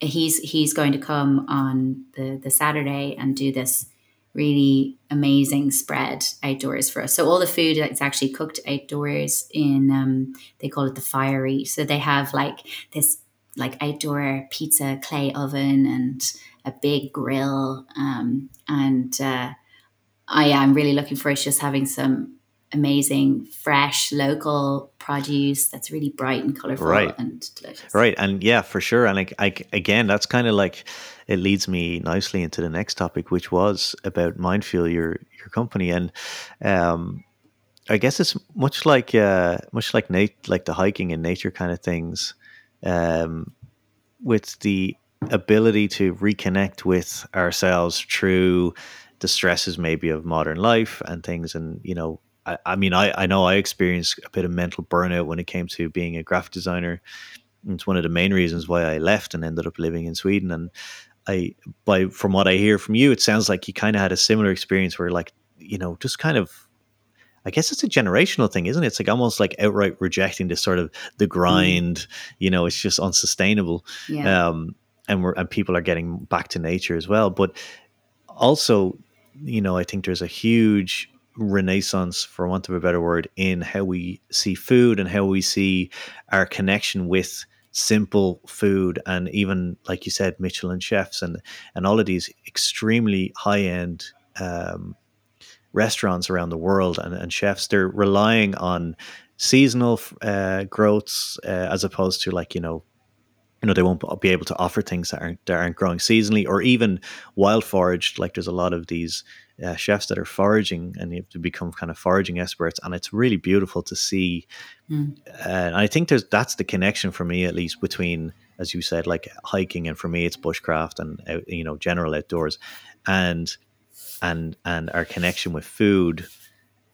he's he's going to come on the the Saturday and do this really amazing spread outdoors for us. So all the food that's actually cooked outdoors in um, they call it the fiery. So they have like this like outdoor pizza clay oven and a big grill. Um, and uh, I am really looking forward to just having some amazing, fresh, local produce that's really bright and colorful right. and delicious. Right. And yeah, for sure. And like, I, again, that's kind of like, it leads me nicely into the next topic, which was about Mindfuel, your, your company. And, um, I guess it's much like, uh, much like Nate, like the hiking and nature kind of things, um, with the ability to reconnect with ourselves through the stresses maybe of modern life and things and you know I, I mean, I, I know I experienced a bit of mental burnout when it came to being a graphic designer. It's one of the main reasons why I left and ended up living in Sweden. And I, by from what I hear from you, it sounds like you kind of had a similar experience where, like, you know, just kind of I guess it's a generational thing, isn't it? It's like almost like outright rejecting this sort of the mm. grind. Mm. You know, it's just unsustainable. Yeah. Um, and we're and people are getting back to nature as well. But also, you know, I think there's a huge renaissance, for want of a better word, in how we see food and how we see our connection with simple food and even like you said michelin chefs and and all of these extremely high end um, restaurants around the world and, and chefs. They're relying on seasonal uh, growths uh, as opposed to like you know you know they won't be able to offer things that aren't that aren't growing seasonally or even wild foraged. Like there's a lot of these uh, chefs that are foraging and you have to become kind of foraging experts and it's really beautiful to see mm. uh, and i think there's that's the connection for me at least between as you said like hiking and for me it's bushcraft and uh, you know general outdoors and and and our connection with food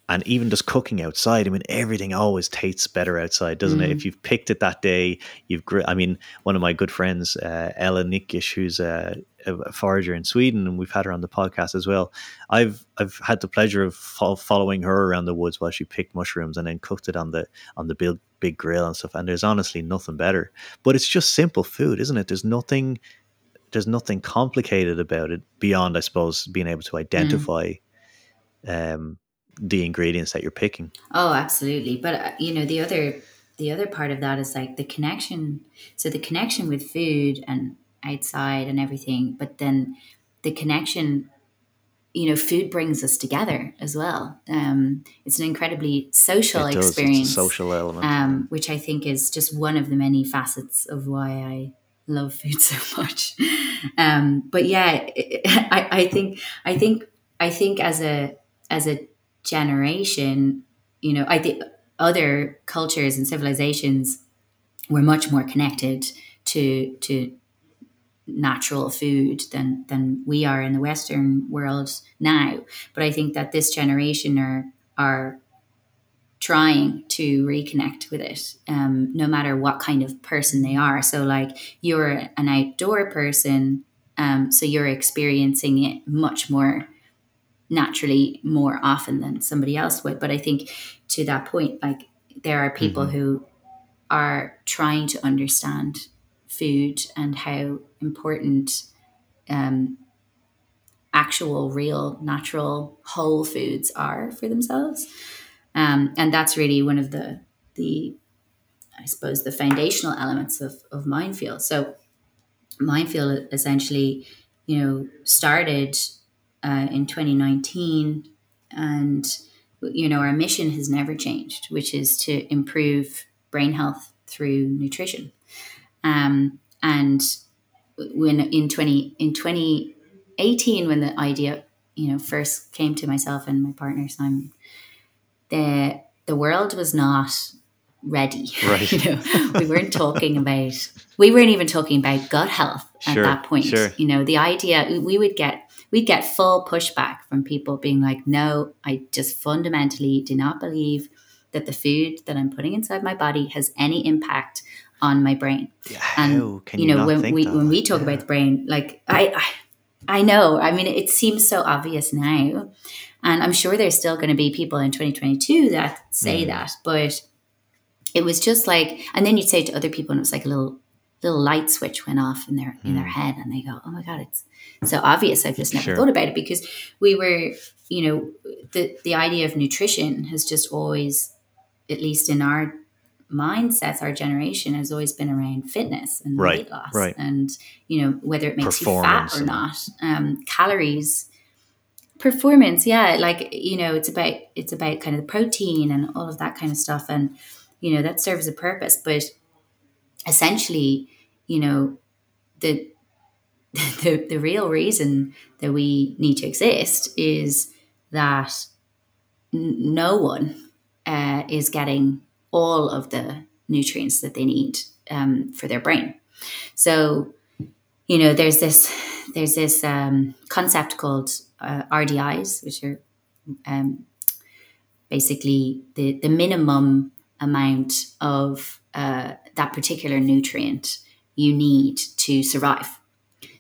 and even just cooking outside i mean everything always tastes better outside doesn't mm. it if you've picked it that day you've gr- i mean one of my good friends uh, ella nickish who's a, a forager in Sweden, and we've had her on the podcast as well. I've I've had the pleasure of fo- following her around the woods while she picked mushrooms and then cooked it on the on the big big grill and stuff. And there's honestly nothing better. But it's just simple food, isn't it? There's nothing there's nothing complicated about it beyond, I suppose, being able to identify mm. um, the ingredients that you're picking. Oh, absolutely. But uh, you know, the other the other part of that is like the connection. So the connection with food and outside and everything, but then the connection. You know, food brings us together as well. Um, it's an incredibly social it experience, social element, um, which I think is just one of the many facets of why I love food (laughs) so much. Um, but yeah, (laughs) I, I think I think I think as a as a generation, you know, I think other cultures and civilizations were much more connected to to natural food than than we are in the Western world now. But I think that this generation are are trying to reconnect with it, um, no matter what kind of person they are. So, like you're an outdoor person, um, so you're experiencing it much more naturally more often than somebody else would. But I think to that point, like there are people mm-hmm. who are trying to understand food and how important um, actual, real, natural, whole foods are for themselves. Um, and that's really one of the the I suppose the foundational elements of, of Mindfuel. So Mindfuel essentially, you know, started uh, in 2019 and you know our mission has never changed which is to improve brain health through nutrition um, and when in 20 in 2018 when the idea you know first came to myself and my partner simon the the world was not ready. (laughs) Right. you know, we weren't talking about we weren't even talking about gut health at sure, that point. Sure. You know, the idea we would get we'd get full pushback from people being like, "No, I just fundamentally do not believe that the food that I'm putting inside my body has any impact on my brain." Yeah, and you, you know, when we when we talk yeah. about the brain, like I, I I know. I mean, it seems so obvious now, and I'm sure there's still going to be people in 2022 that say mm. that, but it was just like, and then you'd say to other people, and it was like a little little light switch went off in their in their mm. head, and they go, "Oh my god, it's so obvious." I've just never sure. thought about it because we were, you know, the the idea of nutrition has just always, at least in our mindsets, our generation has always been around fitness and right, weight loss, right. and you know whether it makes you fat or not, um, calories performance yeah like you know it's about it's about kind of the protein and all of that kind of stuff. And you know that serves a purpose. But essentially you know the (laughs) the, the real reason that we need to exist is that n- no one uh, is getting all of the nutrients that they need um, for their brain so you know there's this there's this um, concept called uh, RDIs, which are um, basically the, the minimum amount of uh, that particular nutrient you need to survive.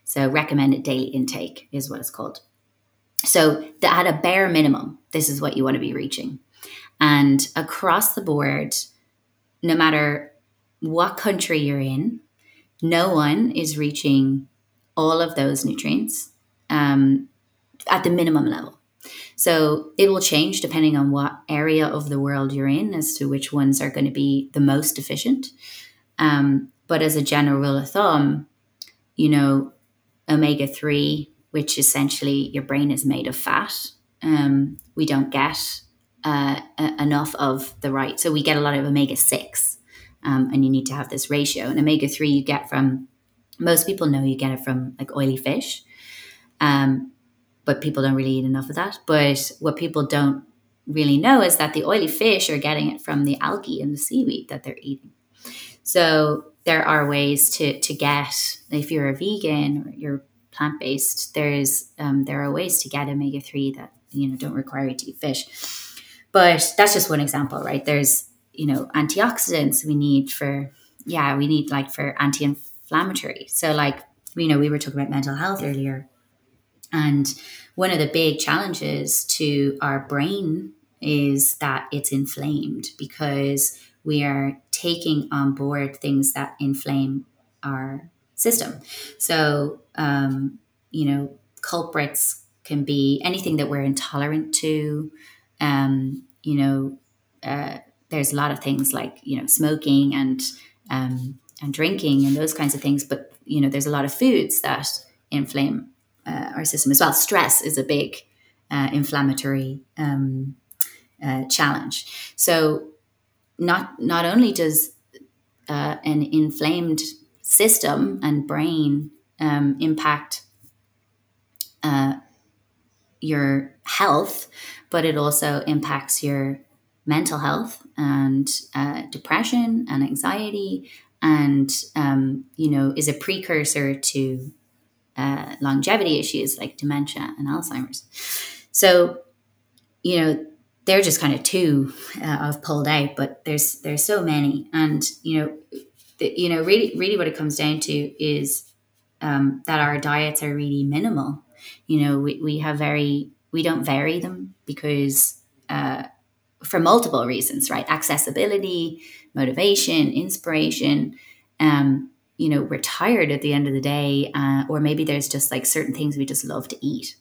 So, recommended daily intake is what it's called. So, at a bare minimum, this is what you want to be reaching. And across the board, no matter what country you're in, no one is reaching all of those nutrients. Um, at the minimum level. So it will change depending on what area of the world you're in as to which ones are going to be the most efficient. Um, but as a general rule of thumb, you know, omega 3, which essentially your brain is made of fat, um, we don't get uh, enough of the right. So we get a lot of omega 6, um, and you need to have this ratio. And omega 3 you get from, most people know you get it from like oily fish. Um, but people don't really eat enough of that. But what people don't really know is that the oily fish are getting it from the algae and the seaweed that they're eating. So there are ways to to get if you're a vegan or you're plant based. There's um, there are ways to get omega three that you know don't require you to eat fish. But that's just one example, right? There's you know antioxidants we need for yeah we need like for anti inflammatory. So like you know, we were talking about mental health earlier. And one of the big challenges to our brain is that it's inflamed because we are taking on board things that inflame our system. So, um, you know, culprits can be anything that we're intolerant to. Um, you know, uh, there's a lot of things like you know smoking and um, and drinking and those kinds of things. But you know, there's a lot of foods that inflame uh, our system as well. Stress is a big uh, inflammatory um, uh, challenge. So not not only does uh, an inflamed system and brain um, impact uh, your health, but it also impacts your mental health and uh, depression and anxiety, and um, you know is a precursor to uh, longevity issues like dementia and Alzheimer's. So, you know, they're just kind of two uh, I've pulled out, but there's there's so many, and you know, the, you know, really, really, what it comes down to is um, that our diets are really minimal. You know, we, we have very we don't vary them because uh, for multiple reasons, right? Accessibility, motivation, inspiration. Um, you know, we're tired at the end of the day, uh, or maybe there's just like certain things we just love to eat.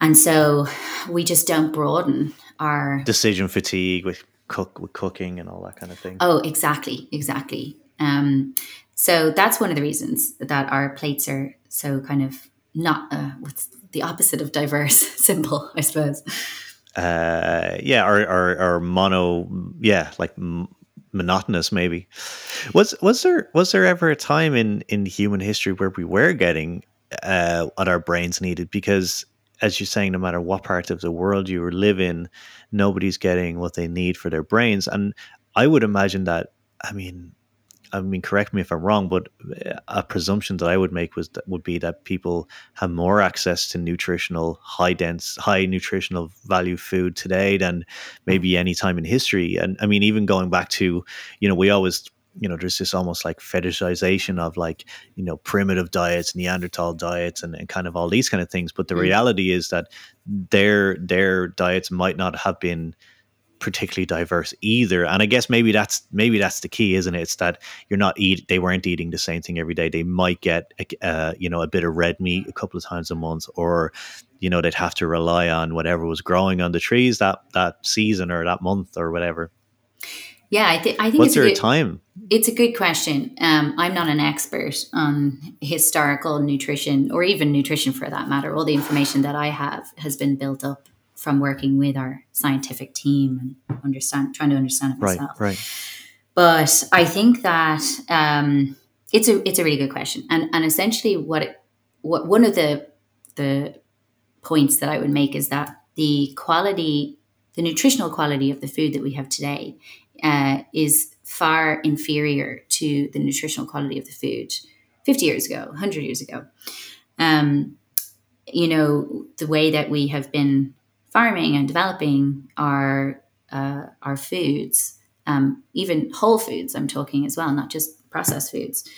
And so we just don't broaden our decision fatigue with cook with cooking and all that kind of thing. Oh, exactly, exactly. Um, so that's one of the reasons that our plates are so kind of not uh, what's the opposite of diverse, (laughs) simple, I suppose. Uh, yeah, or, or or mono, yeah, like m- monotonous maybe. Was was there was there ever a time in in human history where we were getting uh, what our brains needed? Because as you're saying, no matter what part of the world you live in, nobody's getting what they need for their brains. And I would imagine that, I mean, I mean, correct me if I'm wrong, but a presumption that I would make was that would be that people have more access to nutritional, high dense, high nutritional value food today than maybe any time in history. And I mean, even going back to, you know, we always you know there's this almost like fetishization of like you know primitive diets neanderthal diets and, and kind of all these kind of things but the mm. reality is that their their diets might not have been particularly diverse either and i guess maybe that's maybe that's the key isn't it it's that you're not eat they weren't eating the same thing every day they might get uh, you know a bit of red meat a couple of times a month or you know they'd have to rely on whatever was growing on the trees that that season or that month or whatever yeah, I, th- I think what's it's there a, good, time? It's a good question. Um, I'm not an expert on historical nutrition or even nutrition for that matter. All the information that I have has been built up from working with our scientific team and understand trying to understand it myself. Right, right. But I think that um, it's a it's a really good question, and and essentially what it, what one of the the points that I would make is that the quality, the nutritional quality of the food that we have today uh, is far inferior to the nutritional quality of the food 50 years ago, 100 years ago. Um, you know, the way that we have been farming and developing our, uh, our foods, um, even whole foods, I'm talking as well, not just processed foods,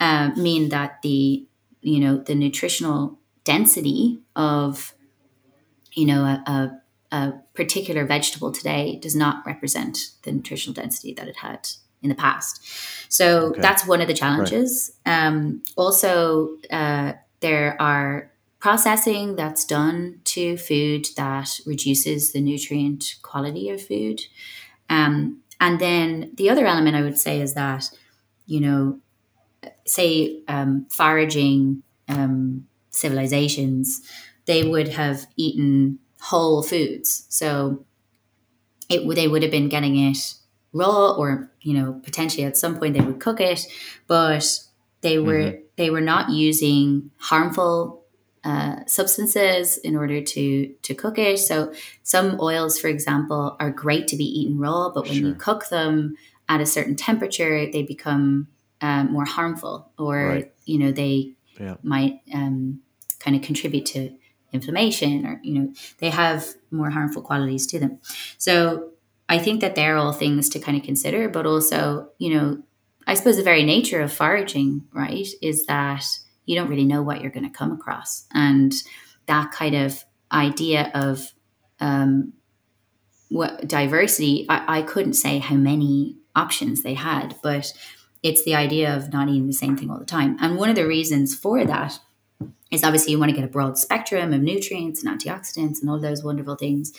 uh, mean that the, you know, the nutritional density of, you know, a, a a particular vegetable today does not represent the nutritional density that it had in the past. So okay. that's one of the challenges. Right. Um, also, uh, there are processing that's done to food that reduces the nutrient quality of food. Um, and then the other element I would say is that, you know, say um, foraging um, civilizations, they would have eaten whole foods. So it they would have been getting it raw or you know potentially at some point they would cook it, but they were mm-hmm. they were not using harmful uh, substances in order to to cook it. So some oils, for example, are great to be eaten raw, but when sure. you cook them at a certain temperature, they become um, more harmful, or right. you know they yeah. might um, kind of contribute to inflammation or you know they have more harmful qualities to them so i think that they're all things to kind of consider but also you know i suppose the very nature of foraging right is that you don't really know what you're going to come across. And that kind of idea of um, what diversity, I, I couldn't say how many options they had, but it's the idea of not eating the same thing all the time. And one of the reasons for that is obviously you want to get a broad spectrum of nutrients and antioxidants and all those wonderful things.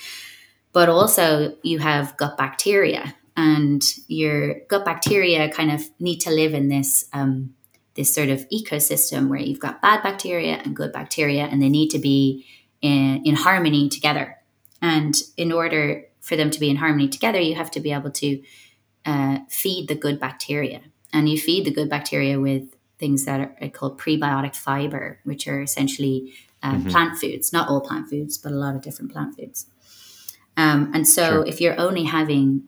But also, you have gut bacteria, and your gut bacteria kind of need to live in this um, this sort of ecosystem where you've got bad bacteria and good bacteria, and they need to be in, in harmony together. And in order for them to be in harmony together, you have to be able to uh, feed the good bacteria. And you feed the good bacteria with things that are called prebiotic fiber, which are essentially um, mm-hmm. plant foods, not all plant foods, but a lot of different plant foods. Um, and so sure. if you're only having,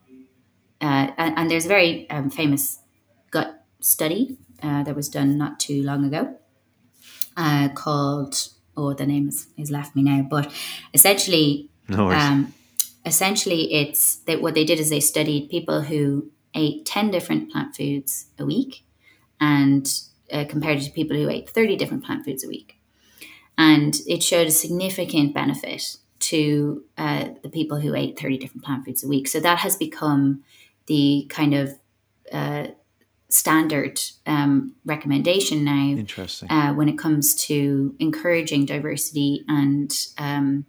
uh, and, and, there's a very um, famous gut study uh, that was done not too long ago uh, called, oh, the name has, has left me now, but essentially, no um, essentially it's that what they did is they studied people who ate 10 different plant foods a week and uh, compared it to people who ate 30 different plant foods a week. And it showed a significant benefit to uh, the people who ate 30 different plant foods a week. So that has become the kind of uh, standard um, recommendation now. Interesting. Uh, when it comes to encouraging diversity and um,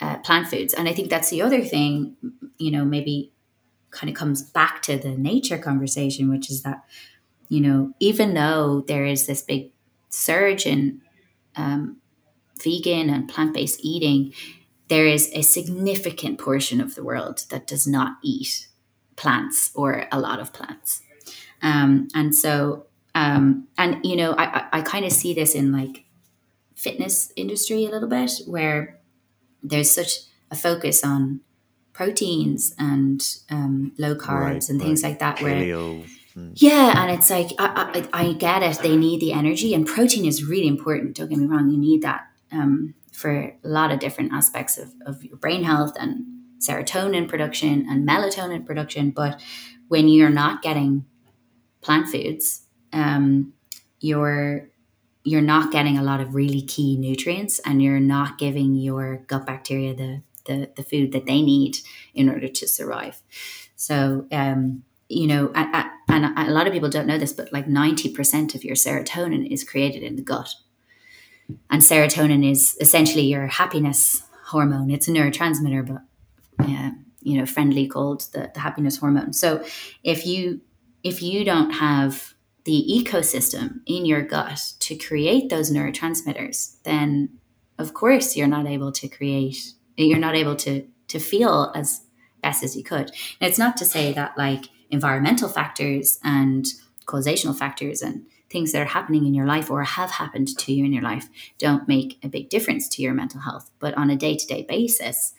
uh, plant foods. And I think that's the other thing, you know, maybe kind of comes back to the nature conversation, which is that you know, even though there is this big surge in um, vegan and plant based eating, there is a significant portion of the world that does not eat plants or a lot of plants. Um, and so, um, and you know, I, I, I kind of see this in like fitness industry a little bit, where there's such a focus on proteins and um, low carbs right, and things right. like that. Where Mm. Yeah, and it's like I, I, I, get it. They need the energy, and protein is really important. Don't get me wrong; you need that um, for a lot of different aspects of, of your brain health and serotonin production and melatonin production. But when you're not getting plant foods, um, you're you're not getting a lot of really key nutrients, and you're not giving your gut bacteria the the, the food that they need in order to survive. So um, you know, and, and a lot of people don't know this, but like 90% of your serotonin is created in the gut. And serotonin is essentially your happiness hormone. It's a neurotransmitter, but you know, friendly called the, the happiness hormone. So if you if you don't have the ecosystem in your gut to create those neurotransmitters, then of course you're not able to create you're not able to to feel as best as you could. It's not to say that like environmental factors and causational factors and things that are happening in your life or have happened to you in your life don't make a big difference to your mental health. But on a day to day basis,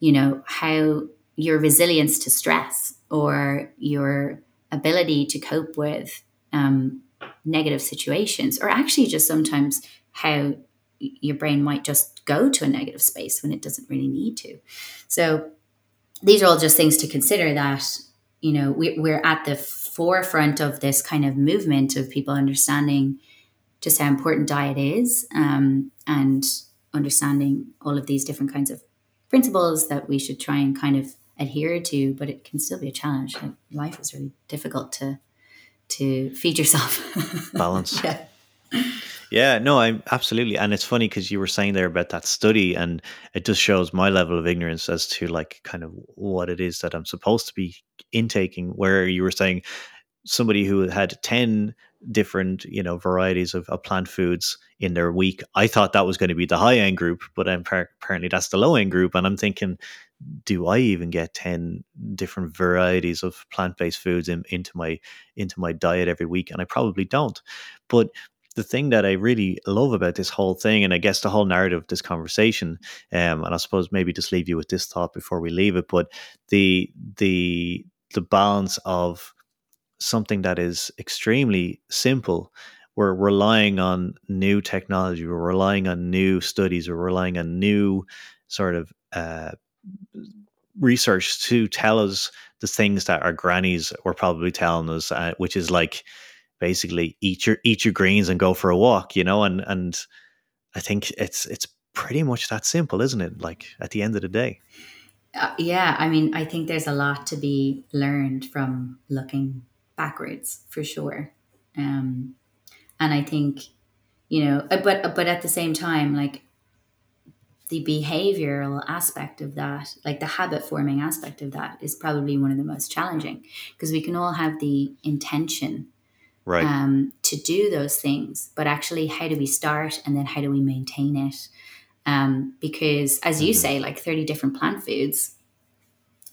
you know, how your resilience to stress or your ability to cope with um, negative situations, or actually just sometimes how your brain might just go to a negative space when it doesn't really need to. So, these are all just things to consider that you know we, we're at the forefront of this kind of movement of people understanding just how important diet is um, and understanding all of these different kinds of principles that we should try and kind of adhere to but it can still be a challenge. Like life is really difficult to to feed yourself. (laughs) Balance. Yeah. Yeah, no, I'm absolutely, and it's funny because you were saying there about that study, and it just shows my level of ignorance as to like kind of what it is that I'm supposed to be intaking. Where you were saying somebody who had ten different, you know, varieties of, of plant foods in their week, I thought that was going to be the high end group, but apparently that's the low end group, and I'm thinking, do I even get ten different varieties of plant based foods in, into my into my diet every week? And I probably don't. But the thing that I really love about this whole thing, and I guess the whole narrative of this conversation, um, and I suppose maybe just leave you with this thought before we leave it, but the the the balance of something that is extremely simple. We're relying on new technology. We're relying on new studies. We're relying on new sort of uh, research to tell us the things that our grannies were probably telling us, uh, which is like basically eat your eat your greens and go for a walk, you know, and and I think it's it's pretty much that simple, isn't it? Like at the end of the day. Uh, yeah, I mean, I think there's a lot to be learned from looking backwards for sure. Um, and I think, you know, uh, but but at the same time, like the behavioral aspect of that, like the habit forming aspect of that, is probably one of the most challenging because we can all have the intention right. um, to do those things, but actually, how do we start and then how do we maintain it? Um, because as you mm-hmm. say, like 30 different plant foods,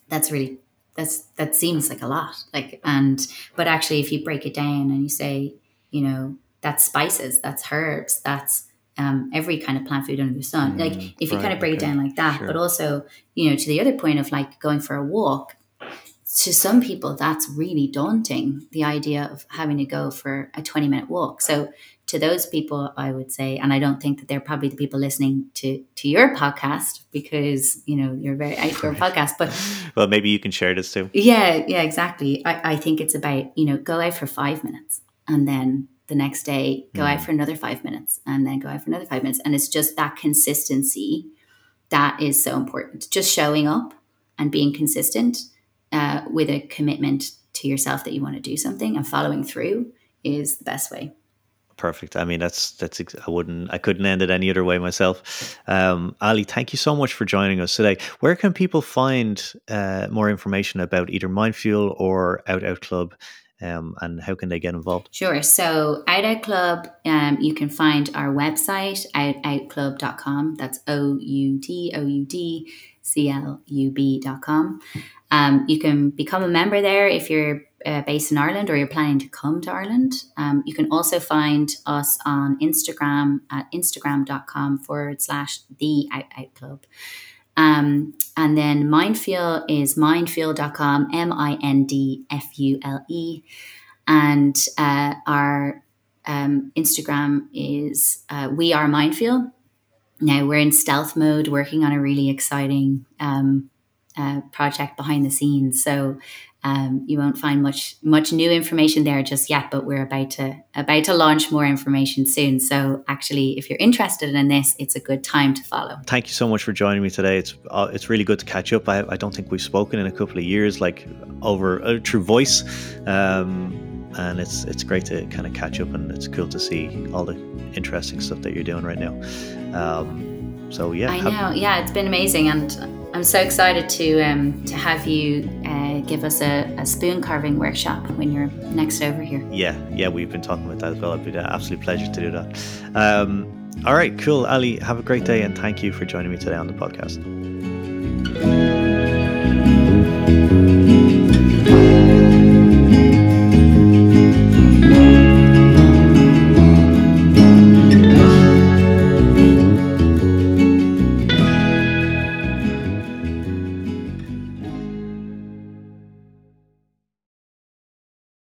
that's really that's that seems like a lot. Like and but actually if you break it down and you say, you know, that's spices, that's herbs, that's um, every kind of plant food under the sun. Mm, like if you kind of break okay. it down like that, sure. but also, you know, to the other point of like going for a walk, to some people that's really daunting, the idea of having to go for a 20 minute walk. So to those people, I would say, and I don't think that they're probably the people listening to to your podcast because you know you're very outdoor podcast. But (laughs) well, maybe you can share this too. Yeah, yeah, exactly. I, I think it's about you know go out for five minutes and then the next day go mm. out for another five minutes and then go out for another five minutes, and it's just that consistency that is so important. Just showing up and being consistent uh, with a commitment to yourself that you want to do something and following through is the best way perfect. I mean, that's that's I wouldn't I couldn't end it any other way myself. Um, Ali, thank you so much for joining us today. Where can people find uh, more information about either Mindfuel or Out Out Club? Um, and how can they get involved? Sure. So, Out Out Club, um, you can find our website, outoutclub.com. That's O U D O U D C L U B.com. Um, you can become a member there if you're uh, based in Ireland or you're planning to come to Ireland. Um, you can also find us on Instagram at instagram.com forward slash the out out club. Um, and then Mindfuel is mindfuel.com, M I N D F U L E. And uh, our um, Instagram is uh, We Are Mindfuel. Now we're in stealth mode, working on a really exciting um, uh, project behind the scenes. So um, you won't find much much new information there just yet, but we're about to about to launch more information soon. So actually, if you're interested in this, it's a good time to follow. Thank you so much for joining me today. It's uh, it's really good to catch up. I, I don't think we've spoken in a couple of years, like over uh, through voice, um, and it's it's great to kind of catch up, and it's cool to see all the interesting stuff that you're doing right now. Um, so yeah, I know. yeah, it's been amazing, and I'm so excited to um, to have you uh, give us a, a, spoon carving workshop when you're next over here. Yeah, yeah, we've been talking about that as well. It'd be an absolute pleasure to do that. Um, all right, cool, Ali. Have a great day, and thank you for joining me today on the podcast.